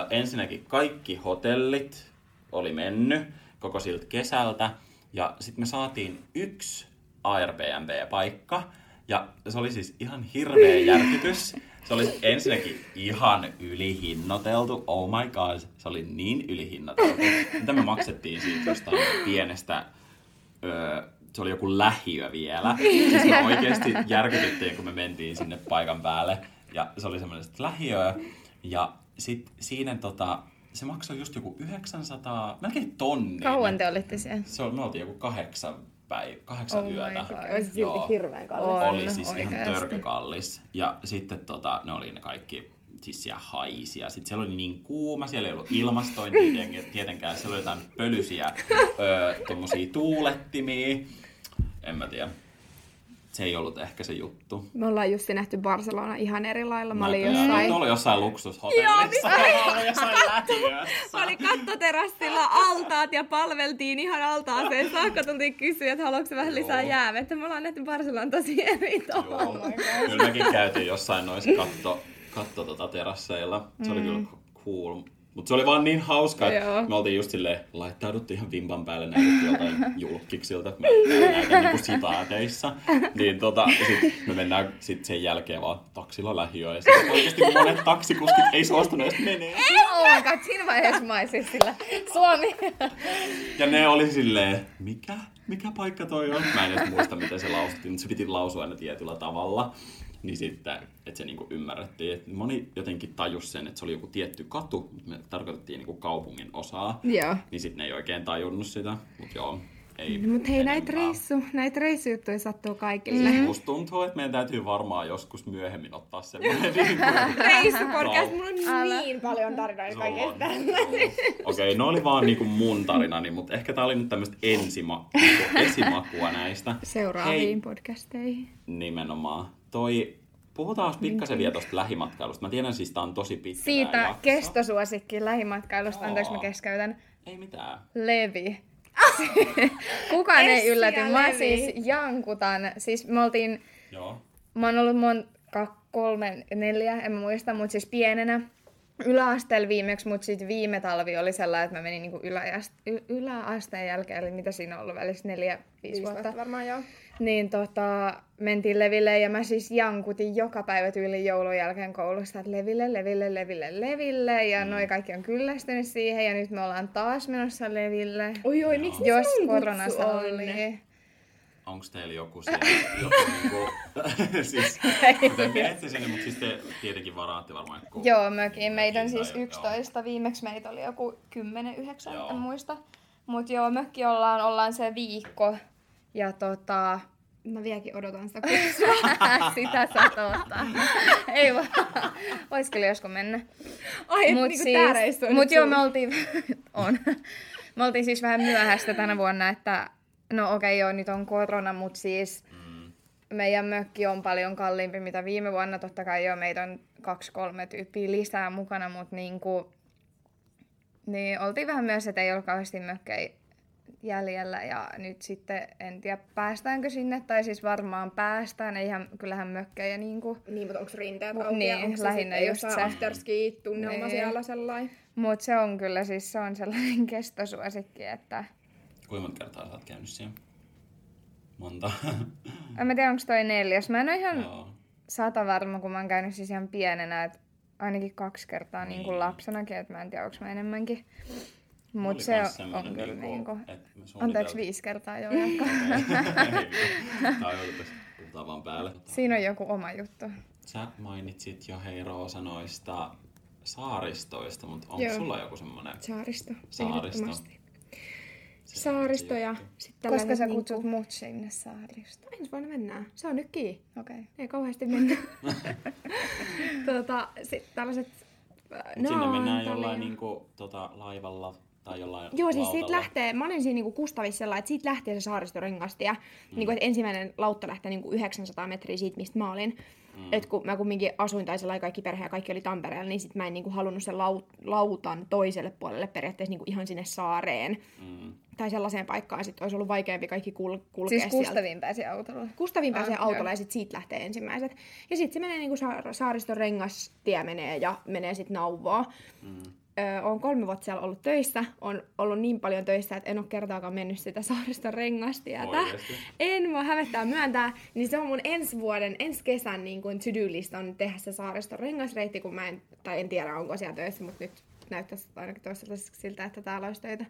ensinnäkin kaikki hotellit oli mennyt koko siltä kesältä. Ja sitten me saatiin yksi Airbnb-paikka. Ja se oli siis ihan hirveä järkytys. Se oli ensinnäkin ihan ylihinnoiteltu. Oh my god, se oli niin ylihinnoiteltu. Mitä me maksettiin siitä jostain pienestä öö, se oli joku lähiö vielä. Siis me oikeasti järkytyttiin, kun me mentiin sinne paikan päälle. Ja se oli semmoinen lähiö. Ja sit siinä tota, se maksoi just joku 900, melkein tonni. Kauan te olitte siellä? Se oli, me oltiin joku kahdeksan, päivä, kahdeksan Oh yötä. Olisi silti Joo. hirveän kallis. Oli siis ihan oikeasti. törkykallis. Ja sitten tota, ne oli ne kaikki siis siellä haisi. Ja sitten siellä oli niin kuuma, siellä ei ollut ilmastointia tietenkään- tietenkään. Siellä oli jotain pölyisiä öö, tommosia tuulettimia. En mä tiedä. Se ei ollut ehkä se juttu. Me ollaan just nähty Barcelona ihan eri lailla. Mä olin Näköjään. jossain... Nyt oli jossain luksushotellissa. Mä olin jossain lähiössä. Mä olin kattoterassilla altaat ja palveltiin ihan altaaseen saakka. Tultiin kysyä, että haluatko vähän lisää Joo. jäävettä. Me ollaan nähty Barcelonan tosi eri tavalla. Joo. Kyllä mekin käytiin jossain noissa katto, katto tota terasseilla. Se oli kyllä cool. Mutta se oli vaan niin hauska, että Joo. me oltiin just silleen, laittauduttiin ihan vimpan päälle, näytettiin joltain julkkiksilta, mä näytän niinku sitaateissa. Niin tota, sit me mennään sit sen jälkeen vaan taksilla lähiöön. Ja sit oikeesti monet taksikuskit ei suostuneet edes menee. Oh my god, siinä vaiheessa mä olisin sillä Suomi. Ja ne oli silleen, mikä? Mikä paikka toi on? Mä en edes muista, miten se lausuttiin, mutta se piti lausua aina tietyllä tavalla. Niin sitten, että se niinku ymmärrettiin. Et moni jotenkin tajus sen, että se oli joku tietty katu, mutta me tarkoitettiin niinku kaupungin osaa. Joo. Niin sitten ne ei oikein tajunnut sitä. Mutta joo, ei Mutta hei, näitä reissu, näitä reissujuttuja sattuu kaikille. Siis musta tuntuu, että meidän täytyy varmaan joskus myöhemmin ottaa semmoinen niin Reissupodcast, mulla on Älä. niin paljon tarinoita kaikesta. Okei, okay, no oli vaan niinku mun tarinani, mutta ehkä tää oli nyt tämmöistä ensima, niinku esimakua näistä. Seuraaviin podcasteihin. Nimenomaan. Toi, puhutaan pikkasen vielä tosta lähimatkailusta. Mä tiedän siis tää on tosi pitkä Siitä jakso. kestosuosikki lähimatkailusta, anteeksi mä Joo. keskeytän. Ei mitään. Levi. Kukaan ei ylläty. Mä Levi. siis jankutan. Siis me oltiin, Joo. mä oon ollut mon, kak, kolme, neljä, en mä muista, mutta siis pienenä yläasteella viimeksi, mutta sitten viime talvi oli sellainen, että mä menin niinku yläaste, y, yläasteen jälkeen, eli mitä siinä on ollut välissä, neljä, viisi vuotta. varmaan joo. Niin tota, mentiin Leville ja mä siis jankutin joka päivä tyyli joulun jälkeen koulusta, että Leville, Leville, Leville, Leville. Ja mm. noi kaikki on kyllästynyt siihen ja nyt me ollaan taas menossa Leville. Oi oi, miksi Jos sun korona kutsu on? salli. Onko teillä joku siellä, joku niinku, siis, te menette sinne, mutta siis te tietenkin varaatte varmaan joku... Joo, mökin. Meitä on siis tai- 11. Viimeksi meitä oli joku 10, 9, Joo. en muista. Mut joo, mökki ollaan, ollaan se viikko. Ja tota, Mä vieläkin odotan sitä kutsua. sitä odottaa. Ei vaan. Vois kyllä joskus mennä. Ai, Mut niinku tää reissu on mut joo, me oltiin, on. me oltiin siis vähän myöhäistä tänä vuonna, että no okei okay, joo, nyt on korona, mutta siis Mm. meidän mökki on paljon kalliimpi mitä viime vuonna. Totta kai jo meitä on kaksi-kolme tyyppiä lisää mukana, mutta niin kuin, niin oltiin vähän myös, että ei ollut kauheasti mökkejä jäljellä ja nyt sitten en tiedä päästäänkö sinne, tai siis varmaan päästään, eihän kyllähän mökkejä niin kuin... Niin, mutta onko rinteet auki? Niin, onko lähinnä se just se. afterski-tunnelma niin. siellä sellainen? Mutta se on kyllä siis, se on sellainen kestosuosikki, että... Kuinka monta kertaa sä oot käynyt siellä? Monta. en mä tiedä, onko toi neljäs. Mä en ole ihan Joo. sata varma, kun mä oon käynyt siis ihan pienenä, että ainakin kaksi kertaa niin. niin kuin lapsenakin, että mä en tiedä, onko mä enemmänkin. Mutta se on, on kyllä niinku, niinku anteeksi viisi kertaa jo jatka. puhutaan vaan päälle. Siinä on joku oma juttu. Sä mainitsit jo hei Roosa noista saaristoista, mutta onko Joo. sulla joku semmoinen? Saaristo, Saaristo. Saaristo ja sitten Koska sä kutsut niinku... mut sinne saaristo? Ensi vuonna mennään. Se on nyt kiinni. Okei. Okay. Ei kauheasti mennä. tota, sit tällaiset äh, Sinne mennään jollain niinku, tota, laivalla tai jollain Joo, siis siitä lähtee, mä olin siinä niinku Kustavissa että siitä lähtee se saaristoringasti ja mm. niinku, että ensimmäinen lautta lähtee niinku 900 metriä siitä, mistä mä olin. Mm. Et kun mä kumminkin asuin tai sellainen kaikki perhe ja kaikki oli Tampereella, niin sit mä en niinku halunnut sen laut, lautan toiselle puolelle periaatteessa niinku ihan sinne saareen. Mm. Tai sellaiseen paikkaan sit olisi ollut vaikeampi kaikki kul- kulkea Siis Kustaviin pääsi autolla? Kustaviin pääsee ah, autolla ja sit siitä lähtee ensimmäiset. Ja sitten se menee niinku sa- saariston rengastie menee ja menee sitten Nauvoa. Mm ö, olen kolme vuotta siellä ollut töissä, on ollut niin paljon töissä, että en ole kertaakaan mennyt sitä saariston rengastietä. En voi hävettää myöntää, niin se on mun ensi vuoden, ensi kesän niin kuin to-do-list on tehdä se saariston rengasreitti, kun mä en, tai en tiedä onko siellä töissä, mutta nyt näyttäisi ainakin toistaiseksi siltä, että täällä olisi töitä.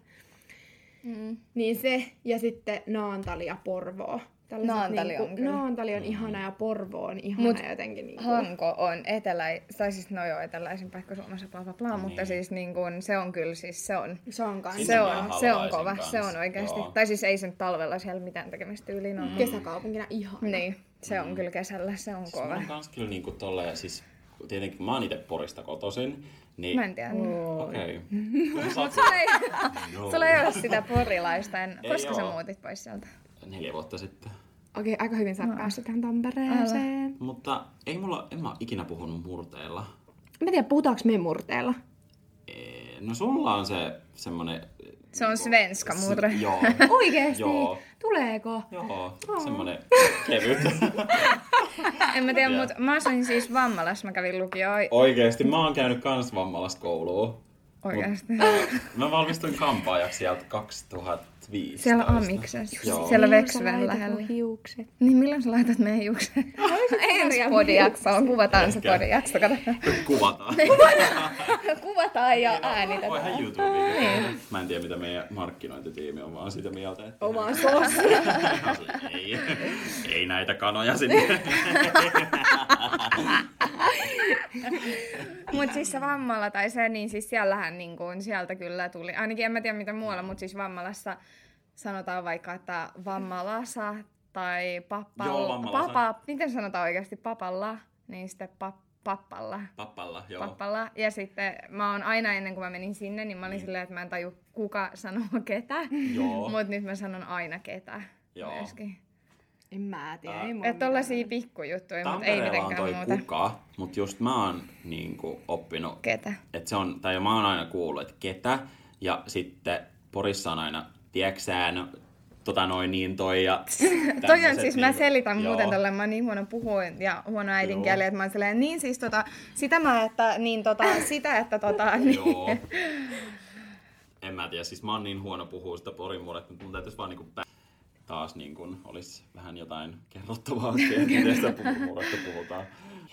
Mm. Niin se, ja sitten Naantali ja Porvoo. Naantali niinku, on kyllä. Naantali on ihana ja Porvo on ihana Mut jotenkin. Niinku... Hanko on etelä, tai siis no joo, eteläisin paikka Suomessa, bla bla bla, niin. mutta siis niin kuin, se on kyllä siis se on. Se on kans. Se on, se on kova, kans. se on oikeasti. Joo. Tai siis ei sen talvella siellä mitään tekemistä yli Mm. Kesäkaupunkina ihana. Niin, se on mm. kyllä kesällä, se on kova. Se on kans kyllä niinku tolleen, siis tietenkin mä oon itse Porista kotoisin, niin... Mä en tiedä. Okei. Okay. sulla, ei, no. sulla ei ole sitä porilaista. En, koska sä muutit pois sieltä? Neljä vuotta sitten. Okei, okay, aika hyvin sä no. päässyt tähän Tampereeseen. Älä. Mutta ei mulla, en mä ikinä puhunut murteella. Mä tiedän, puhutaanko me murteella? Ee, no sulla on se semmonen... Se on svenska murre. Se, joo. Oikeesti? joo. Tuleeko? Joo, oh. semmonen kevyt. en mä tiedä, mutta mä asuin siis Vammalassa, mä kävin lukioon. Oikeesti, mä oon käynyt kans Vammalassa kouluun. Oikeasti. Mä, mä valmistuin kampaajaksi sieltä 2015. Siellä Amiksessa. Siellä Veksyvän lähellä. hiukset. Niin milloin sä laitat meidän hiukset? Ensi podijaksoon. Kuvataan se podijakso. Kuvataan. Kuvataan ja äänitetään. Voihan YouTubeen. Niin. Mä en tiedä mitä meidän markkinointitiimi on vaan sitä mieltä. Että... Oma sos. ei, ei näitä kanoja sinne. Mutta siis se vammalla tai se, niin siis siellähän niin kuin, sieltä kyllä tuli, ainakin en mä tiedä mitä muualla, mutta siis vammalassa sanotaan vaikka, että vammalasa tai pappalla. Joo, papa, miten sanotaan oikeasti papalla, niin sitten pap, pappalla. Pappalla, joo. Pappalla. Ja sitten mä oon aina ennen kuin mä menin sinne, niin mä olin niin. silleen, että mä en taju kuka sanoo ketä. Joo. Mutta nyt mä sanon aina ketä Joo. myöskin. En mä tiedä. Äh, että tollasia pikkujuttuja, mutta ei mitenkään toi muuta. kuka, mutta just mä oon niinku oppinut. Ketä? Että se on, tai mä oon aina kuullut, että ketä. Ja sitten Porissa on aina, tieksään, tota noin niin toi ja Toi on siis, niin, mä selitän joo. muuten tällä, mä oon niin huono puhua ja huono äidinkieli, että mä oon silleen, niin siis tota, sitä mä, että niin tota, sitä, että tota, niin. Joo. En mä tiedä, siis mä oon niin huono puhua sitä porin murretta, mutta mun täytyisi vaan niinku taas niin kun olisi vähän jotain kerrottavaa, miten sitä puhutaan.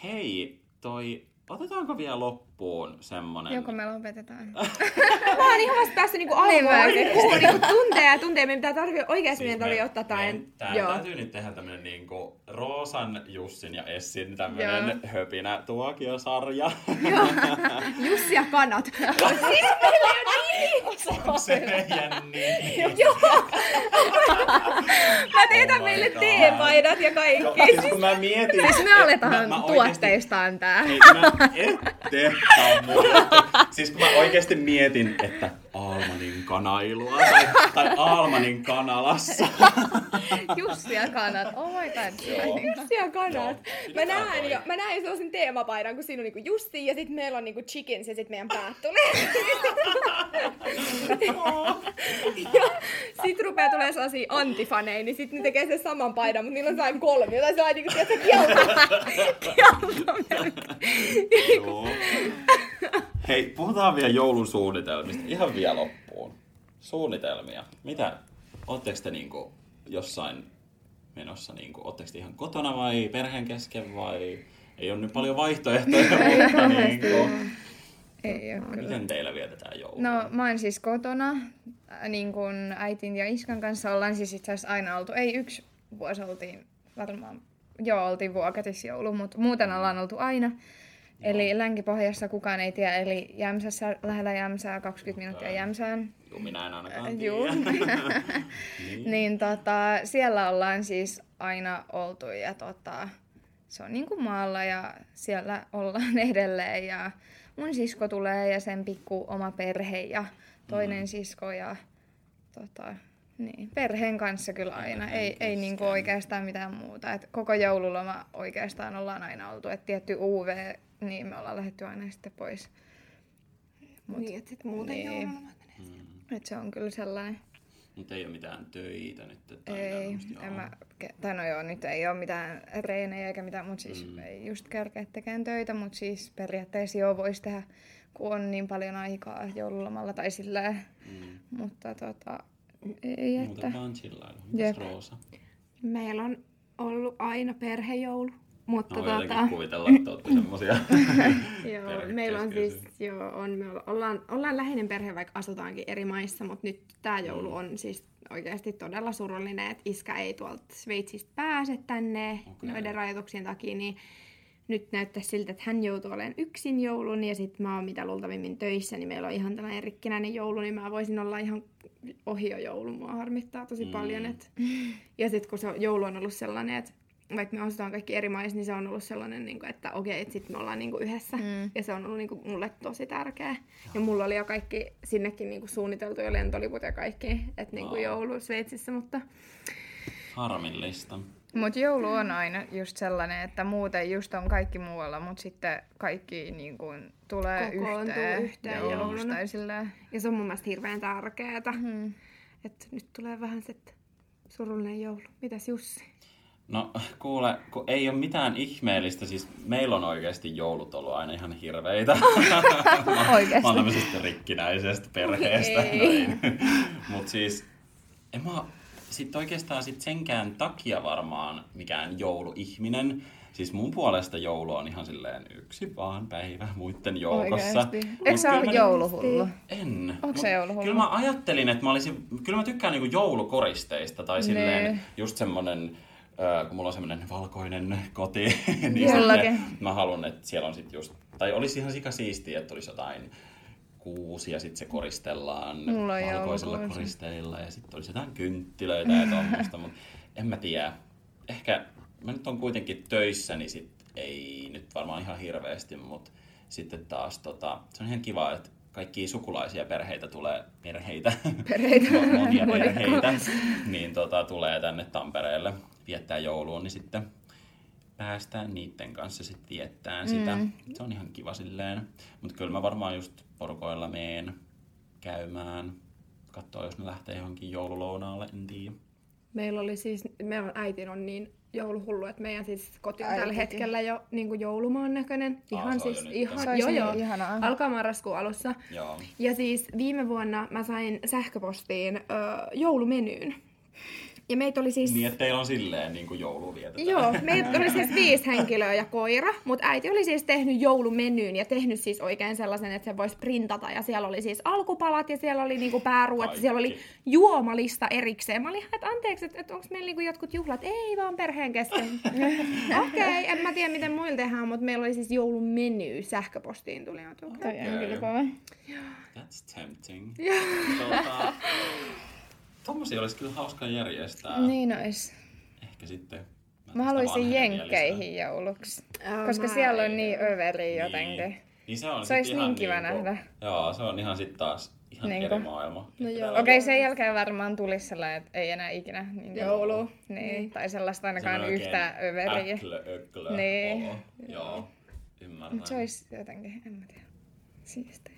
Hei, toi Otetaanko vielä loppuun semmonen... Joko me lopetetaan? mä oon ihan vasta päässyt niinku niin, alkuun. niinku tunteja ja tunteja. Meidän pitää tarvii, oikeasti siis meidän tarvii ottaa tai... Tää Joo. täytyy nyt tehdä tämmönen niinku Roosan, Jussin ja Essin tämmönen Joo. höpinä tuokiosarja. Joo. Jussi ja kanat. siis meillä ei ole Onko se meidän nimi? Joo. mä teetän oh meille teepaidat ja kaikki. Joo, siis kun mä mietin... Siis me aletaan tuotteistaan tää. Ei, mä, ette Calmou. Siis kun mä oikeasti mietin, että Almanin kanailua tai, tai Almanin kanalassa. Jussi ja kanat, oh my god. Jussi ja kanat. Joo, Mä näen jo, mä näen sellaisen teemapaidan, kun siinä on niinku Jussi ja sitten meillä on niinku chickens ja sitten meidän päät tulee. ja sit rupeaa tulee sellaisia antifaneja, niin sit ne tekee sen saman paidan, mutta niillä on sellainen kolmi, jota sellainen niinku, tiedätkö, kielto. Joo. Hei, puhutaan vielä joulun suunnitelmista. Ihan vielä loppuun. Suunnitelmia. Mitä? Oletteko te niinku jossain menossa, niinku, ootteko te ihan kotona vai perheen kesken vai ei ole nyt paljon vaihtoehtoja, mutta niinku, Ei oo kyllä. miten teillä vietetään joulua? No mä oon siis kotona, äh, niin kun äitin ja iskan kanssa ollaan siis itse asiassa aina oltu. Ei yksi vuosi oltiin varmaan, joo oltiin vuokatisjoulu, mutta muuten ollaan oltu aina. Eli Länki-Pohjassa kukaan ei tiedä, eli Jämsässä, lähellä Jämsää, 20 minuuttia Jämsään. Juu, minä en ainakaan Juu. tiedä. niin. Niin tota, siellä ollaan siis aina oltu ja tota, se on niinku maalla ja siellä ollaan edelleen ja mun sisko tulee ja sen pikku oma perhe ja toinen Mm. sisko ja tota, niin, perheen kanssa kyllä aina. Perheen Ei, ei niinku oikeastaan mitään muuta. Et koko joululoma oikeastaan ollaan aina oltu. Et tietty UV, niin me ollaan lähdetty aina sitten pois. Mut, Niin, että sit muuten niin. joululomat menee. Mm. et se on kyllä sellainen. Mutta ei ole mitään töitä nyt. Tai Ei, en mä, tai no joo, nyt ei ole mitään reenejä eikä mitään, mutta siis Mm. mm. ei just kerkeä tekemään töitä, mutta siis periaatteessa joo voisi tehdä, kun on niin paljon aikaa joululomalla tai silleen, Mm. mutta tota, ei, että... Muuten vaan Jep. Roosa? Meillä on ollut aina perhejoulu. Mutta Mä voin tota, kuvitella, että olette semmosia. Joo, meillä on siis, joo, on, me olla- ollaan, ollaan läheinen perhe, vaikka asutaankin eri maissa, mutta nyt tämä joulu Mm. on siis oikeasti todella surullinen, että iskä ei tuolta Sveitsistä pääse tänne Okei. noiden rajoituksien takia, niin nyt näyttää siltä, että hän joutuu olemaan yksin joulun ja sitten mä oon mitä luultavimmin töissä, niin meillä on ihan tällainen rikkinäinen joulu, niin mä voisin olla ihan ohi jo joulu. Mua harmittaa tosi Mm. paljon. Et... Ja sitten kun se joulu on ollut sellainen, että vaikka me asutaan kaikki eri maissa, niin se on ollut sellainen, niin kuin, että okei, että sitten me ollaan niin kuin yhdessä. Mm. Ja se on ollut niin kuin, mulle tosi tärkeä. Ja mulla oli jo kaikki sinnekin niin kuin, suunniteltu jo lentoliput ja kaikki, että niin kuin Wow. joulu Sveitsissä, mutta Harmillista. Mutta joulu on aina just sellainen, että muuten just on kaikki muualla, mutta sitten kaikki niin kuin tulee Kokoontuu yhteen, yhteen jouluksi jouluna. ja se on mun mielestä hirveän tärkeää. Mm. Että nyt tulee vähän se surullinen joulu. Mitäs Jussi? No kuule, kun ei ole mitään ihmeellistä, siis meillä on oikeasti joulut ollut aina ihan hirveitä. mä, Oikeesti? mä oon tämmöisestä rikkinäisestä perheestä. Okei. Mutta siis, en mä sit oikeastaan sit senkään takia varmaan mikään jouluihminen. Siis mun puolesta joulu on ihan silleen yksi vaan päivä muiden joukossa. Eikö sä ole jouluhullu? En. Onko se jouluhullu? Kyllä mä ajattelin, että mä olisin, kyllä mä tykkään niinku joulukoristeista tai silleen Nee. just semmonen, kun mulla on semmonen valkoinen koti, niin sitten mä haluan, että siellä on sit just, tai olisi ihan sika siistiä, että olisi jotain kuusi ja sitten se koristellaan Mulla valkoisilla koristeilla ja sitten olisi jotain kynttilöitä ja tuommoista, mutta en mä tiedä. Ehkä mä nyt on kuitenkin töissä, niin sit ei nyt varmaan ihan hirveästi, mutta sitten taas tota, se on ihan kiva, että kaikki sukulaisia perheitä tulee, perheitä, Perheitä. Mo- monia perheitä, niin tota, tulee tänne Tampereelle viettää jouluun, niin sitten päästään niiden kanssa sitten viettään sitä. Mm. Se on ihan kiva silleen. Mutta kyllä mä varmaan just porukoilla meen käymään, katsoa jos ne lähtee johonkin joululounaalle, en tiedä. Meillä oli siis, meidän äiti on niin jouluhullu, että meidän siis koti on tällä Äitikin. hetkellä jo niin kuin joulumaan näköinen. Aa, Ihan jo siis, nyt. ihan, joo niin joo. ihanaa. Alkaa marraskuun alussa. Joo. Ja siis viime vuonna mä sain sähköpostiin ö, joulumenyyn. Ja meitä oli siis... Niin, että teillä on silleen niin kuin joulu vietetään. Joo, meitä oli siis viisi henkilöä ja koira, mutta äiti oli siis tehnyt joulumenyyn ja tehnyt siis oikein sellaisen, että se voisi printata. Ja siellä oli siis alkupalat ja siellä oli niinku pääruot ja siellä oli juomalista erikseen. Mä olin ihan, että anteeksi, että, että onko meillä niinku jotkut juhlat? Ei vaan perheen kesken. Okei, okay, en mä tiedä miten muilla tehdään, mutta meillä oli siis joulumeny sähköpostiin tuli. Okei. kyllä kova. That's tempting. Tota, tommosia olisi kyllä hauska järjestää. Niin ois. Ehkä sitten. Mä haluaisin jenkkeihin jouluksi. Ää, Koska siellä on niin överi jotenkin. Niin se on Se olisi ihan niin kiva niinku- nähdä. Joo, se on ihan sitten taas ihan Niinku. eri maailma. No joo. Okei, on sen jälkeen varmaan tulisi sellainen, että ei enää ikinä niin Joulu. Niin, tai sellaista ainakaan semmoinen yhtä överiä. Äklö, öklö, Niin. olo. Joo, ymmärrän. Mutta se olisi jotenkin, en mä tiedä, siistiä.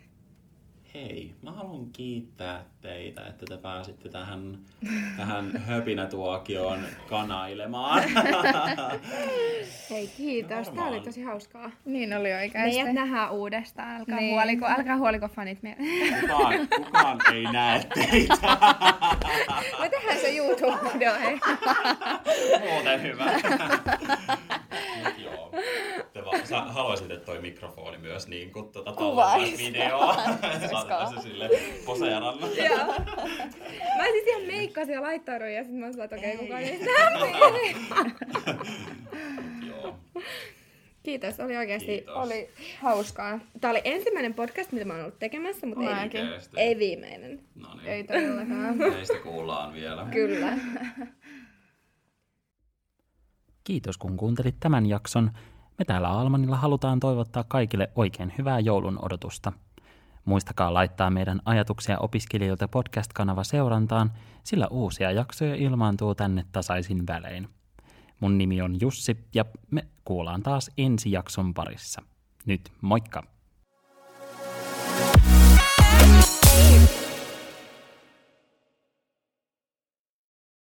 Hei, mä haluan kiittää teitä, että te pääsitte tähän, tähän höpinätuokioon kanailemaan. Hei, kiitos. Tämä oli tosi hauskaa. Niin oli oikeasti. Meidät nähdään uudestaan. Älkää, Niin. huoliko, älkää huoliko fanit meidän. Kukaan, kukaan ei näe teitä. Me tehdään se YouTube-video, hei. Muuten hyvä. Mut joo. Te vaan, sä haluaisit, että toi mikrofoni myös niin kuin tuota Kuvaisi. videoa. Saatetaan se sille poseerannut. Joo. Mä siis ihan meikkasin ja laittauduin ja sitten mä sanoin, että okei, kukaan ei. Joo. Kiitos, oli oikeasti... Kiitos. Oli hauskaa. Tämä oli ensimmäinen podcast, mitä mä oon ollut tekemässä, mutta ei, Mäkin. Ei viimeinen. No niin. Ei todellakaan. Meistä kuullaan vielä. Kyllä. Kiitos kun kuuntelit tämän jakson. Me täällä Almanilla halutaan toivottaa kaikille oikein hyvää joulun odotusta. Muistakaa laittaa meidän ajatuksia opiskelijoilta podcast-kanava seurantaan, sillä uusia jaksoja ilmaantuu tänne tasaisin välein. Mun nimi on Jussi ja me kuullaan taas ensi jakson parissa. Nyt moikka! Hey.